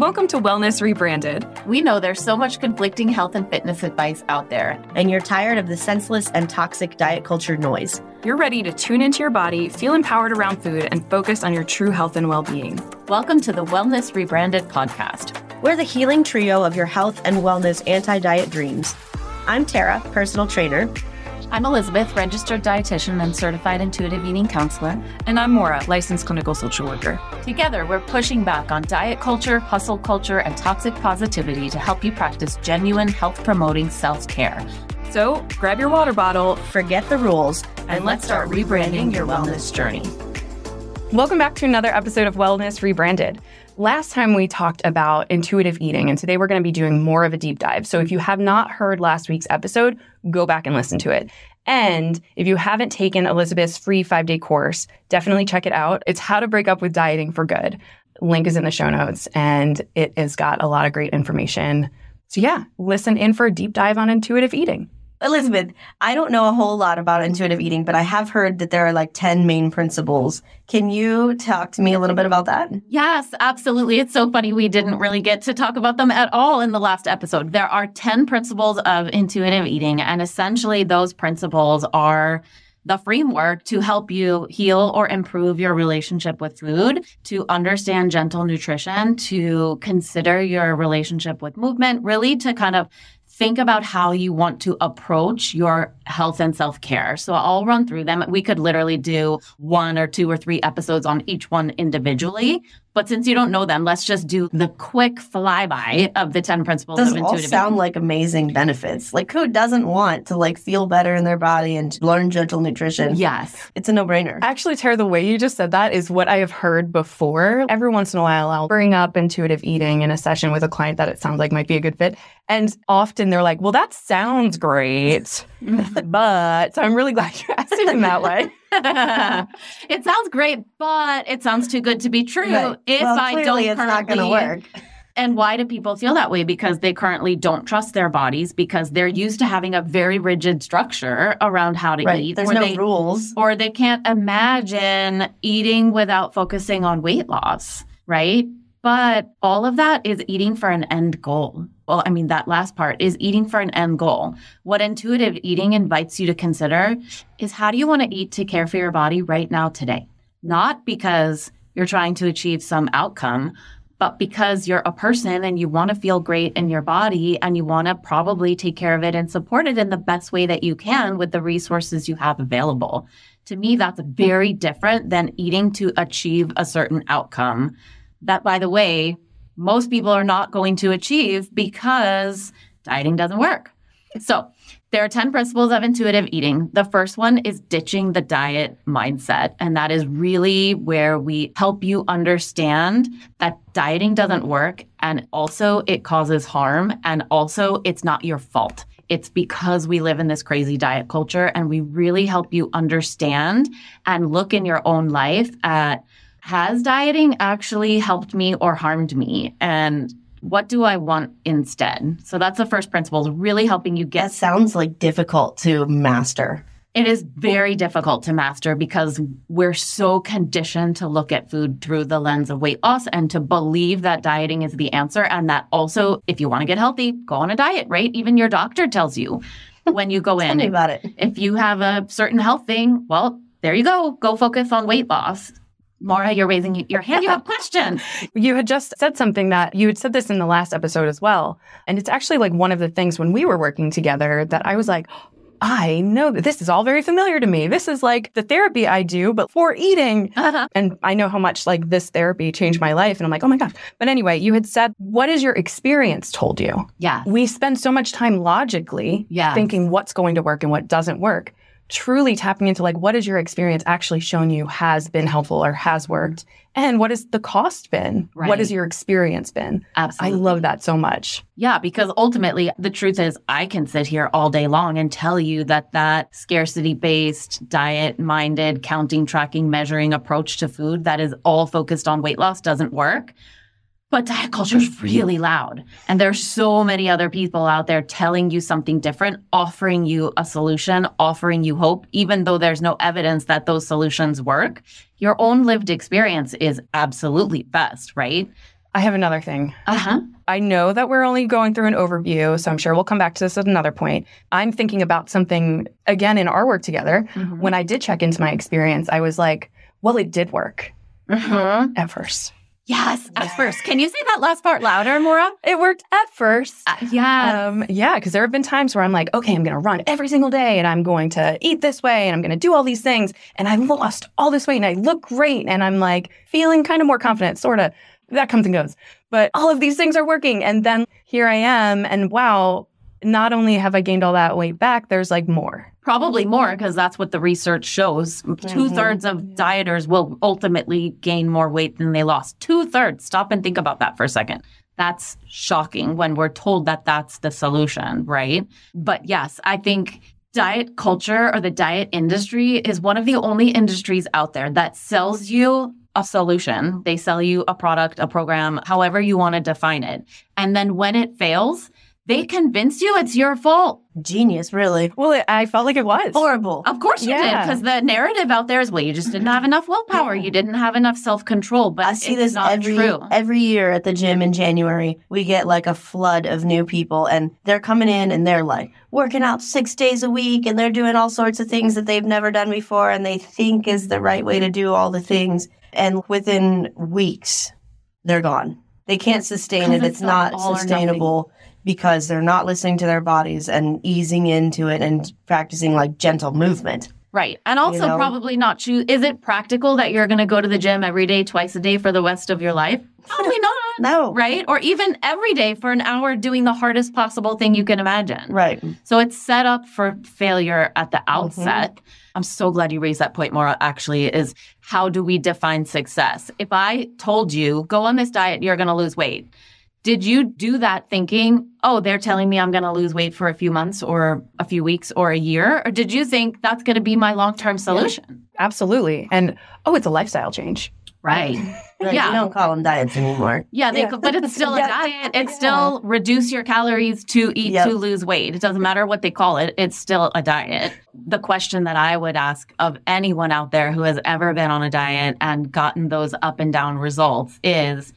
Welcome to Wellness Rebranded. We know there's so much conflicting health and fitness advice out there. And you're tired of the senseless and toxic diet culture noise. You're ready to tune into your body, feel empowered around food, and focus on your true health and well being. Welcome to the Wellness Rebranded podcast. We're the healing trio of your health and wellness anti diet dreams. I'm Tara, personal trainer. I'm Elizabeth, registered dietitian and certified intuitive eating counselor. And I'm Maura, licensed clinical social worker. Together, we're pushing back on diet culture, hustle culture, and toxic positivity to help you practice genuine health promoting self care. So grab your water bottle, forget the rules, and, and let's start rebranding your wellness journey. Welcome back to another episode of Wellness Rebranded. Last time we talked about intuitive eating, and today we're going to be doing more of a deep dive. So if you have not heard last week's episode, go back and listen to it. And if you haven't taken Elizabeth's free five day course, definitely check it out. It's How to Break Up with Dieting for Good. Link is in the show notes, and it has got a lot of great information. So, yeah, listen in for a deep dive on intuitive eating. Elizabeth, I don't know a whole lot about intuitive eating, but I have heard that there are like 10 main principles. Can you talk to me a little bit about that? Yes, absolutely. It's so funny. We didn't really get to talk about them at all in the last episode. There are 10 principles of intuitive eating, and essentially, those principles are the framework to help you heal or improve your relationship with food, to understand gentle nutrition, to consider your relationship with movement, really to kind of think about how you want to approach your health and self care. So I'll run through them. We could literally do one or two or three episodes on each one individually. But since you don't know them, let's just do the quick flyby of the 10 principles Those of intuitive all sound eating. like amazing benefits. Like who doesn't want to like feel better in their body and learn gentle nutrition? Yes. It's a no-brainer. Actually, Tara, the way you just said that is what I have heard before. Every once in a while, I'll bring up intuitive eating in a session with a client that it sounds like might be a good fit. And often they're like, well, that sounds great. but so I'm really glad you asked it in that way. it sounds great, but it sounds too good to be true. Right. If well, I don't, it's not going to work. And why do people feel that way? Because they currently don't trust their bodies because they're used to having a very rigid structure around how to right. eat. There's no they, rules. Or they can't imagine eating without focusing on weight loss, right? But all of that is eating for an end goal. Well, I mean, that last part is eating for an end goal. What intuitive eating invites you to consider is how do you want to eat to care for your body right now, today? Not because you're trying to achieve some outcome, but because you're a person and you want to feel great in your body and you want to probably take care of it and support it in the best way that you can with the resources you have available. To me, that's very different than eating to achieve a certain outcome that, by the way, most people are not going to achieve because dieting doesn't work. So, there are 10 principles of intuitive eating. The first one is ditching the diet mindset. And that is really where we help you understand that dieting doesn't work. And also, it causes harm. And also, it's not your fault. It's because we live in this crazy diet culture. And we really help you understand and look in your own life at has dieting actually helped me or harmed me? And what do I want instead? So that's the first principle really helping you get. That sounds like difficult to master. It is very difficult to master because we're so conditioned to look at food through the lens of weight loss and to believe that dieting is the answer. And that also, if you want to get healthy, go on a diet, right? Even your doctor tells you when you go in. Tell me about it. If you have a certain health thing, well, there you go. Go focus on weight loss. Maura, you're raising your hand. You have a question. You had just said something that you had said this in the last episode as well. And it's actually like one of the things when we were working together that I was like, I know that this is all very familiar to me. This is like the therapy I do, but for eating. Uh-huh. And I know how much like this therapy changed my life. And I'm like, oh my gosh. But anyway, you had said, what has your experience told you? Yeah. We spend so much time logically yes. thinking what's going to work and what doesn't work truly tapping into like what has your experience actually shown you has been helpful or has worked? And what has the cost been? Right. what has your experience been? Absolutely. i love that so much. Yeah because ultimately the truth is i can sit here all day long and tell you that that scarcity based diet minded counting tracking measuring approach to food that is all focused on weight loss doesn't work but diet culture is really loud. And there's so many other people out there telling you something different, offering you a solution, offering you hope, even though there's no evidence that those solutions work. Your own lived experience is absolutely best, right? I have another thing. Uh huh. I know that we're only going through an overview, so I'm sure we'll come back to this at another point. I'm thinking about something again in our work together. Mm-hmm. When I did check into my experience, I was like, well, it did work Mm-hmm. at first. Yes, at first. Can you say that last part louder, Maura? It worked at first. Uh, yeah. Um, yeah, because there have been times where I'm like, okay, I'm going to run every single day and I'm going to eat this way and I'm going to do all these things. And I lost all this weight and I look great. And I'm like feeling kind of more confident, sort of. That comes and goes. But all of these things are working. And then here I am. And wow, not only have I gained all that weight back, there's like more. Probably more mm-hmm. because that's what the research shows. Mm-hmm. Two thirds of dieters will ultimately gain more weight than they lost. Two thirds. Stop and think about that for a second. That's shocking when we're told that that's the solution, right? But yes, I think diet culture or the diet industry is one of the only industries out there that sells you a solution. They sell you a product, a program, however you want to define it. And then when it fails, they convince you it's your fault. Genius, really. Well, it, I felt like it was. Horrible. Of course you did, because the narrative out there is, well, you just didn't have enough willpower. You didn't have enough self control. But I see it's this not every true. every year at the gym in January. We get like a flood of new people, and they're coming in and they're like working out six days a week, and they're doing all sorts of things that they've never done before, and they think is the right way to do all the things. And within weeks, they're gone. They can't sustain it. it's It's not sustainable because they're not listening to their bodies and easing into it and practicing like gentle movement. Right. And also, know? probably not choose. Is it practical that you're going to go to the gym every day, twice a day for the rest of your life? Probably not. No. Right. Or even every day for an hour doing the hardest possible thing you can imagine. Right. So it's set up for failure at the mm-hmm. outset. I'm so glad you raised that point, Maura, actually, is how do we define success? If I told you, go on this diet, you're going to lose weight. Did you do that thinking, oh, they're telling me I'm going to lose weight for a few months or a few weeks or a year? Or did you think that's going to be my long term solution? Absolutely. And oh, it's a lifestyle change. Right. Right. Yeah. You don't call them diets anymore. Yeah, they, Yeah. but it's still a Yeah. diet. It's still reduce your calories to eat Yep. to lose weight. It doesn't matter what they call it. It's still a diet. The question that I would ask of anyone out there who has ever been on a diet and gotten those up and down results is,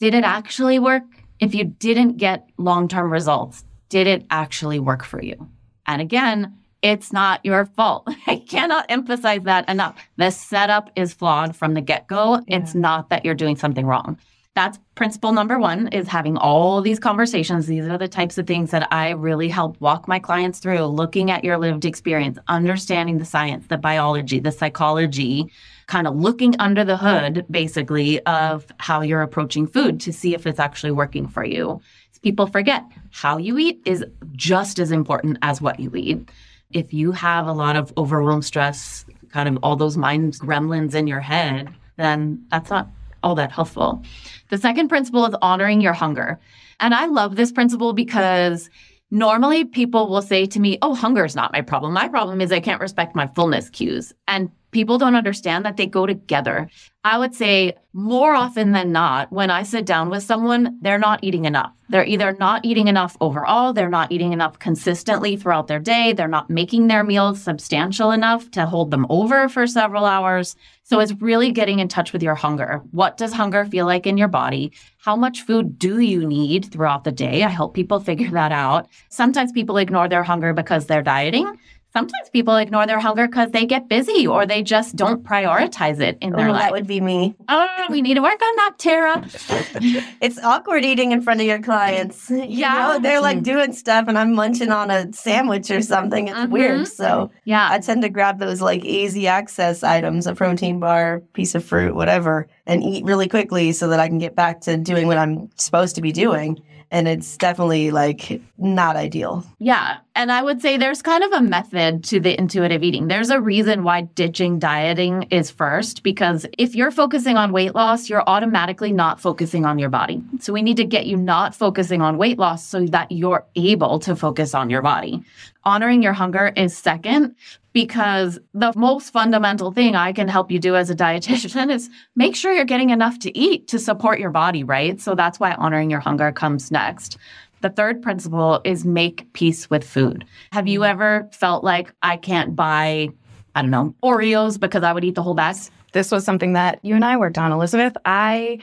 did it actually work? If you didn't get long-term results, did it actually work for you? And again, it's not your fault. I cannot emphasize that enough. The setup is flawed from the get-go. It's not that you're doing something wrong. That's principle number one is having all these conversations. These are the types of things that I really help walk my clients through, looking at your lived experience, understanding the science, the biology, the psychology, kind of looking under the hood, basically, of how you're approaching food to see if it's actually working for you. People forget how you eat is just as important as what you eat. If you have a lot of overwhelm, stress, kind of all those mind gremlins in your head, then that's not all that helpful. The second principle is honoring your hunger. And I love this principle because normally people will say to me, Oh, hunger is not my problem. My problem is I can't respect my fullness cues. And people don't understand that they go together. I would say more often than not, when I sit down with someone, they're not eating enough. They're either not eating enough overall, they're not eating enough consistently throughout their day, they're not making their meals substantial enough to hold them over for several hours. So it's really getting in touch with your hunger. What does hunger feel like in your body? How much food do you need throughout the day? I help people figure that out. Sometimes people ignore their hunger because they're dieting. Sometimes people ignore their hunger because they get busy or they just don't prioritize it in their Oh, life. that would be me. oh, we need to work on that, Tara. It's awkward eating in front of your clients. You Yeah. know, they're like mm. doing stuff and I'm munching on a sandwich or something. It's weird. Mm-hmm. So Yeah. I tend to grab those like easy access items, a protein bar, piece of fruit, whatever, and eat really quickly so that I can get back to doing what I'm supposed to be doing. And it's definitely like not ideal. Yeah. And I would say there's kind of a method to the intuitive eating. There's a reason why ditching dieting is first, because if you're focusing on weight loss, you're automatically not focusing on your body. So we need to get you not focusing on weight loss so that you're able to focus on your body. Honoring your hunger is second because the most fundamental thing I can help you do as a dietitian is make sure you're getting enough to eat to support your body, right? So that's why honoring your hunger comes next. The third principle is make peace with food. Have you ever felt like I can't buy, I don't know, Oreos because I would eat the whole bag? This was something that you and I worked on, Elizabeth. I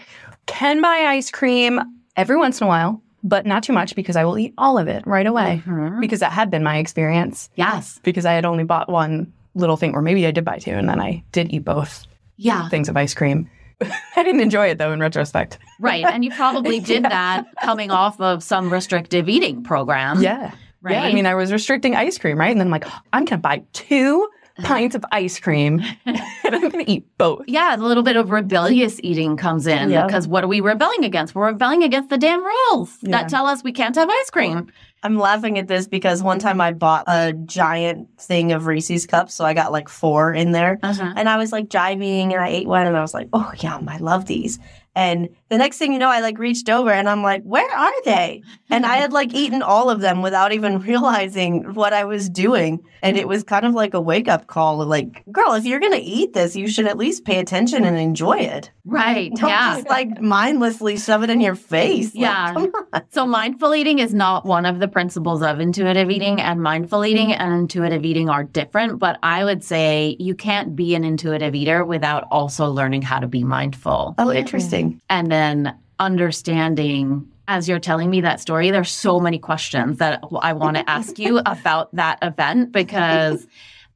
can buy ice cream every once in a while, but not too much because I will eat all of it right away. Mhm. Because that had been my experience. Yes. Because I had only bought one little thing, or maybe I did buy two, and then I did eat both Yeah. things of ice cream. I didn't enjoy it though in retrospect. Right. And you probably did that coming off of some restrictive eating program. Yeah. Right. Yeah. I mean, I was restricting ice cream, right? And then I'm like, I'm going to buy two pints of ice cream and I'm going to eat both. yeah, a little bit of rebellious eating comes in Yeah. because what are we rebelling against? We're rebelling against the damn rules Yeah. that tell us we can't have ice cream. I'm laughing at this because one time I bought a giant thing of Reese's cups, so I got like four in there. Uh-huh. And I was like driving and I ate one and I was like, oh, yum, I love these. And the next thing you know, I like reached over and I'm like, where are they? And I had like eaten all of them without even realizing what I was doing. And it was kind of like a wake up call like, girl, if you're going to eat this, you should at least pay attention and enjoy it. Right. Don't yeah. just like mindlessly shove it in your face. Yeah. on. So mindful eating is not one of the principles of intuitive eating and mindful eating and intuitive eating are different, but I would say you can't be an intuitive eater without also learning how to be mindful. Oh, interesting. And then understanding as you're telling me that story, there's so many questions that I want to ask you about that event because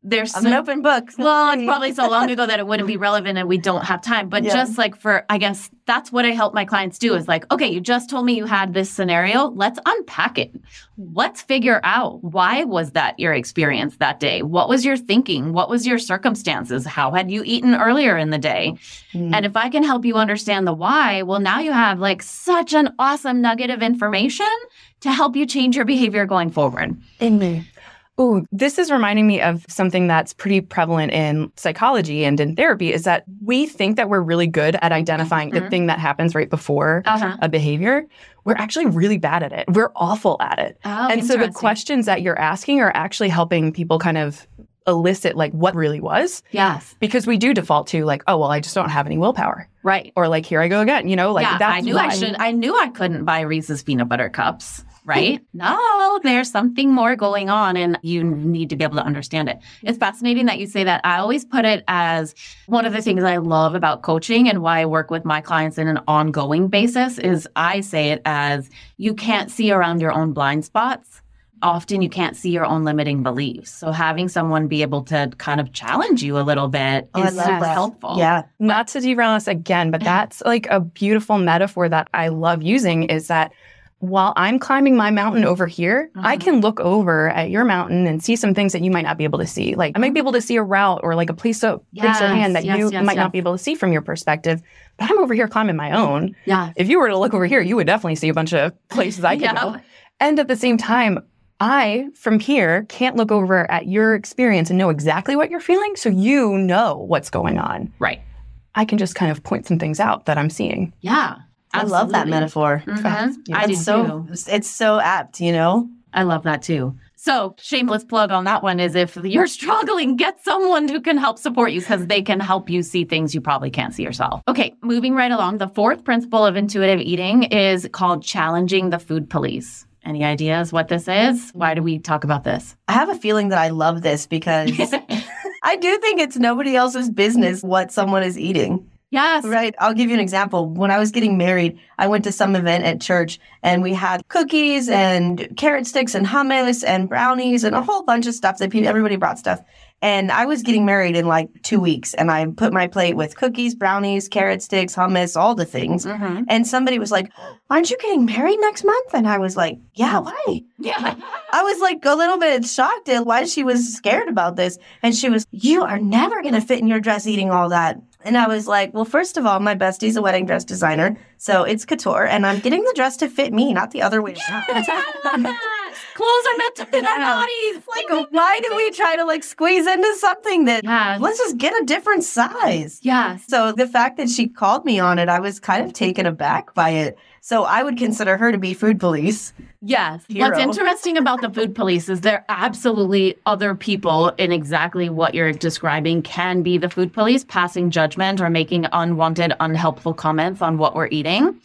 there's I'm an open book. well, it's probably so long ago that it wouldn't be relevant and we don't have time. But Yeah. just like for, I guess that's what I help my clients do is like, okay, you just told me you had this scenario. Let's unpack it. Let's figure out why was that your experience that day? What was your thinking? What was your circumstances? How had you eaten earlier in the day? Mm. And if I can help you understand the why, well, now you have like such an awesome nugget of information to help you change your behavior going forward. Ooh, this is reminding me of something that's pretty prevalent in psychology and in therapy is that we think that we're really good at identifying the Mhm. thing that happens right before Uh-huh. a behavior. We're actually really bad at it. We're awful at it. Oh, and so the questions that you're asking are actually helping people kind of elicit like what really was Yes. because we do default to like oh well I just don't have any willpower Right. or like here I go again you know like yeah, that's I knew I should. I knew I couldn't buy Reese's peanut butter cups. Right? no, there's something more going on, and you need to be able to understand it. It's fascinating that you say that. I always put it as one of the things I love about coaching and why I work with my clients in an ongoing basis. Is I say it as you can't see around your own blind spots. Often you can't see your own limiting beliefs. So having someone be able to kind of challenge you a little bit Oh, is super helpful. Yeah. not to derail us again, but that's like a beautiful metaphor that I love using is that while I'm climbing my mountain over here, I Mhm. can look over at your mountain and see some things that you might not be able to see. Like I might be able to see a route or like a place of place of hand that yes, you yes, might yes. not be able to see from your perspective. But I'm over here climbing my own. Yeah. If you were to look over here, you would definitely see a bunch of places I could Yeah. go. And at the same time, I, from here, can't look over at your experience and know exactly what you're feeling. So you know what's going on. Right. I can just kind of point some things out that I'm seeing. Yeah. I love that absolutely. metaphor. Mhm. Yeah, I do so too. it's so apt, you know? I love that too. So, shameless plug on that one is if you're struggling, get someone who can help support you because they can help you see things you probably can't see yourself. Okay, moving right along. The fourth principle of intuitive eating is called challenging the food police. Any ideas what this is? Why do we talk about this? I have a feeling that I love this because I do think it's nobody else's business what someone is eating. Yes. Right. I'll give you an example. When I was getting married, I went to some event at church and we had cookies and carrot sticks and hummus and brownies and a whole bunch of stuff that people, everybody brought stuff. And I was getting married in like two weeks and I put my plate with cookies, brownies, carrot sticks, hummus, all the things. Mhm. And somebody was like, Aren't you getting married next month? And I was like, Yeah, why? Yeah. I was like a little bit shocked at why she was scared about this. And she was, You are never going to fit in your dress eating all that. And I was like, Well, first of all, my bestie's a wedding dress designer. So it's couture. And I'm getting the dress to fit me, not the other way around. Clothes are meant to fit our Yeah. bodies. like, why do we try to like squeeze into something that, Yes. let's just get a different size? Yeah. So the fact that she called me on it, I was kind of taken aback by it. So I would consider her to be food police. Yes. Hero. What's interesting about the food police is there absolutely other people in exactly what you're describing can be the food police passing judgment or making unwanted, unhelpful comments on what we're eating.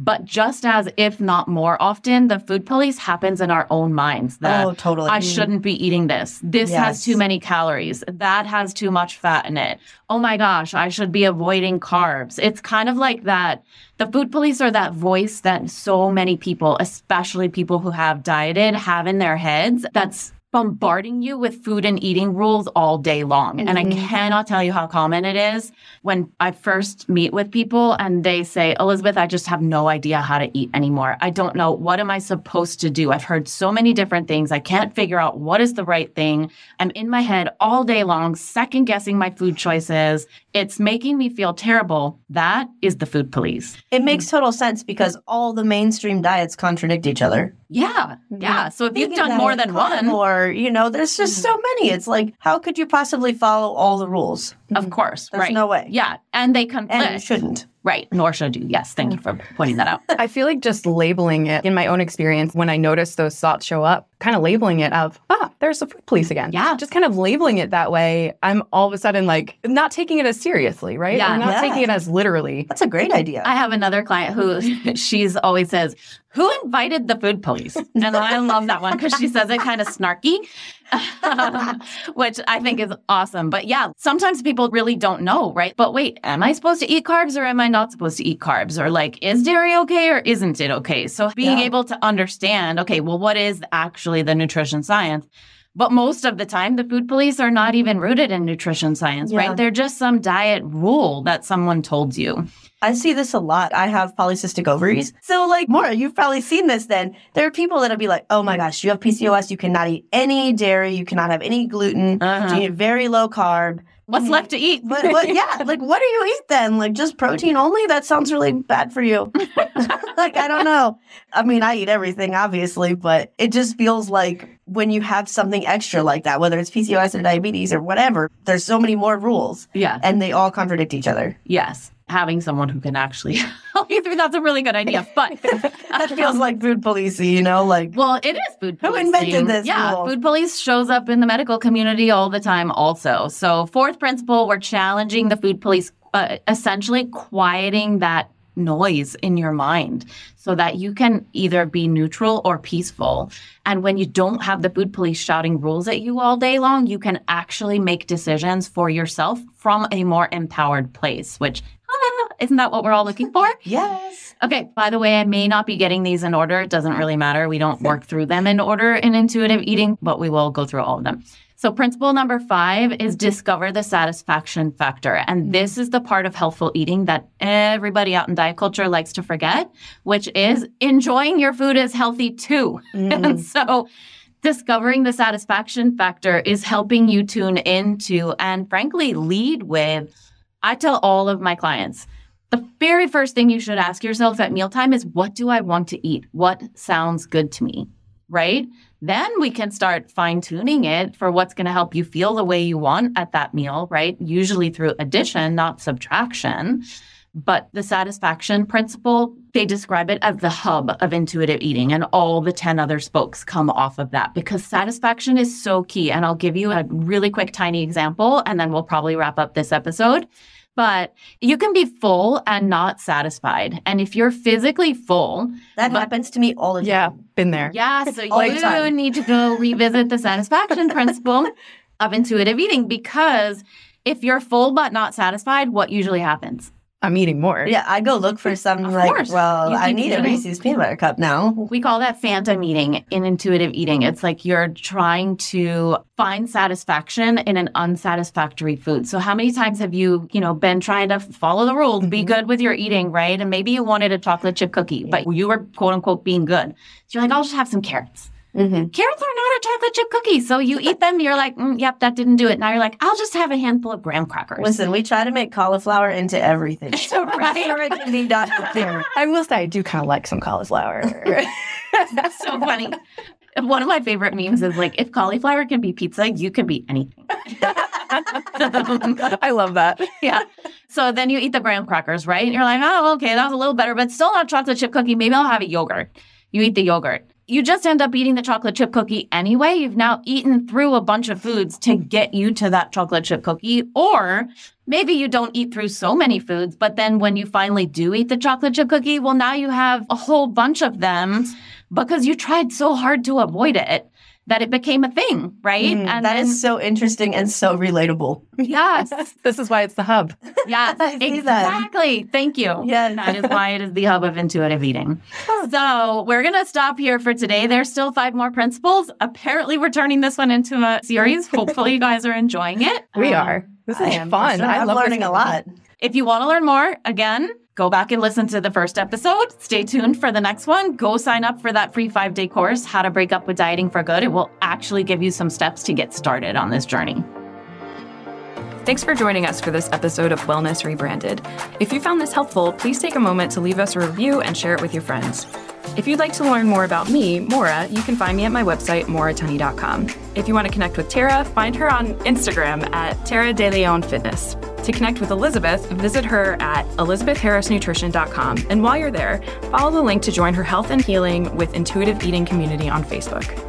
But just as, if not more often, the food police happens in our own minds that oh, totally. I shouldn't be eating this. This has too many calories. That has too much fat in it. Oh my gosh, I should be avoiding carbs. It's kind of like that. The food police are that voice that so many people, especially people who have dieted, have in their heads that's bombarding you with food and eating rules all day long. And I mm-hmm. cannot tell you how common it is when I first meet with people and they say, Elizabeth, I just have no idea how to eat anymore. I don't know. What am I supposed to do? I've heard so many different things. I can't figure out what is the right thing. I'm in my head all day long, second guessing my food choices. It's making me feel terrible. That is the food police. It makes total sense because all the mainstream diets contradict each other. Yeah. Yeah. Mm-hmm. So if you've done more than one, or you know, there's just mm-hmm. so many. It's like, how could you possibly follow all the rules? of mm-hmm. course. There's right. no way. Yeah. And they And you conflict. shouldn't. Right. Nor should you. Yes. Thank you for mm. pointing that out. I feel like just labeling it in my own experience when I notice those thoughts show up, kind of labeling it of, ah, there's the food police again. Yeah. Just kind of labeling it that way. I'm all of a sudden like not taking it as seriously, right? Yeah. Or not Yeah. taking it as literally. That's a great idea. I have another client who she's always says, Who invited the food police? And I love that one because she says it kind of snarky, which I think is awesome. But yeah, sometimes people really don't know, right? But wait, am I supposed to eat carbs or am I not supposed to eat carbs? Or like, is dairy okay or isn't it okay? So being Yeah. able to understand, okay, well, what is actually the nutrition science? But most of the time, the food police are not even rooted in nutrition science, Yeah. right? They're just some diet rule that someone told you. I see this a lot. I have polycystic ovaries. So, like, Maura, you've probably seen this then. There are people that'll be like, oh my gosh, you have PCOS. You cannot eat any dairy. You cannot have any gluten. Uh-huh. You eat very low carb. What's mm. left to eat? But, but yeah, like, what do you eat then? Like, just protein only? That sounds really bad for you. like, I don't know. I mean, I eat everything, obviously, but it just feels like when you have something extra like that, whether it's PCOS or diabetes or whatever, there's so many more rules yeah. and they all contradict each other. Yes. Having someone who can actually help you through that's a really good idea. But That feels like food policey, you know? Like, well, it is food police. Who invented this Yeah, rule? food police shows up in the medical community all the time also. So, fourth principle, we're challenging the food police, uh, essentially quieting that noise in your mind so that you can either be neutral or peaceful. And when you don't have the food police shouting rules at you all day long, you can actually make decisions for yourself from a more empowered place, which isn't that what we're all looking for? yes. Okay, by the way, I may not be getting these in order. It doesn't really matter. We don't work through them in order in intuitive eating, but we will go through all of them. So, principle number five is discover the satisfaction factor. And this is the part of healthful eating that everybody out in diet culture likes to forget, which is enjoying your food is healthy too. And mm-hmm. so, discovering the satisfaction factor is helping you tune into and frankly lead with. I tell all of my clients, the very first thing you should ask yourself at mealtime is what do I want to eat? What sounds good to me? Right? Then we can start fine tuning it for what's going to help you feel the way you want at that meal, right? Usually through addition, not subtraction. But the satisfaction principle, they describe it as the hub of intuitive eating, and all the 10 other spokes come off of that because satisfaction is so key. And I'll give you a really quick, tiny example, and then we'll probably wrap up this episode. But you can be full and not satisfied. And if you're physically full, That But- happens to me all the time. Yeah, been there. yeah, so All the you time. need to go revisit the satisfaction principle of intuitive eating because if you're full but not satisfied, what usually happens? I'm eating more. Yeah, I go look for some Of like, course. well, I keep need a eating. Reese's peanut butter cup now. We call that phantom eating in intuitive eating. It's like you're trying to find satisfaction in an unsatisfactory food. So how many times have you, you know, been trying to follow the rules, be mm-hmm. good with your eating, right? And maybe you wanted a chocolate chip cookie, but you were quote unquote being good. So you're like, I'll just have some carrots. Mm-hmm. Carrots are not a chocolate chip cookie. So you eat them, you're like, mm, yep, that didn't do it. Now you're like, I'll just have a handful of graham crackers. Listen, we try to make cauliflower into everything. So, right? Sure it can be there. I will say I do kind of like some cauliflower. That's so funny. One of my favorite memes is like, if cauliflower can be pizza, you can be anything. I love that. yeah. So then you eat the graham crackers, right? And you're like, oh, okay, that was a little better, but still not chocolate chip cookie. Maybe I'll have a yogurt. you eat the yogurt. You just end up eating the chocolate chip cookie anyway. You've now eaten through a bunch of foods to get you to that chocolate chip cookie. Or maybe you don't eat through so many foods, but then when you finally do eat the chocolate chip cookie, well, now you have a whole bunch of them because you tried so hard to avoid it that it became a thing, right? Mm, and that then, is so interesting and so relatable. Yes. this is why it's the hub. Yes, exactly. That. Thank you. Yes. That is why it is the hub of intuitive eating. so we're going to stop here for today. There's still five more principles. Apparently, we're turning this one into a series. Hopefully, you guys are enjoying it. We um, are. This is fun. I am learning a lot. If you want to learn more, again, go back and listen to the first episode. Stay tuned for the next one. Go sign up for that free five day course, How to Break Up with Dieting for Good. It will actually give you some steps to get started on this journey. Thanks for joining us for this episode of Wellness Rebranded. If you found this helpful, please take a moment to leave us a review and share it with your friends. If you'd like to learn more about me, Maura, you can find me at my website, mauratunney.com. If you want to connect with Tara, find her on Instagram at Tara De Leon Fitness. To connect with Elizabeth, visit her at elizabethharrisnutrition.com. And while you're there, follow the link to join her health and healing with intuitive eating community on Facebook.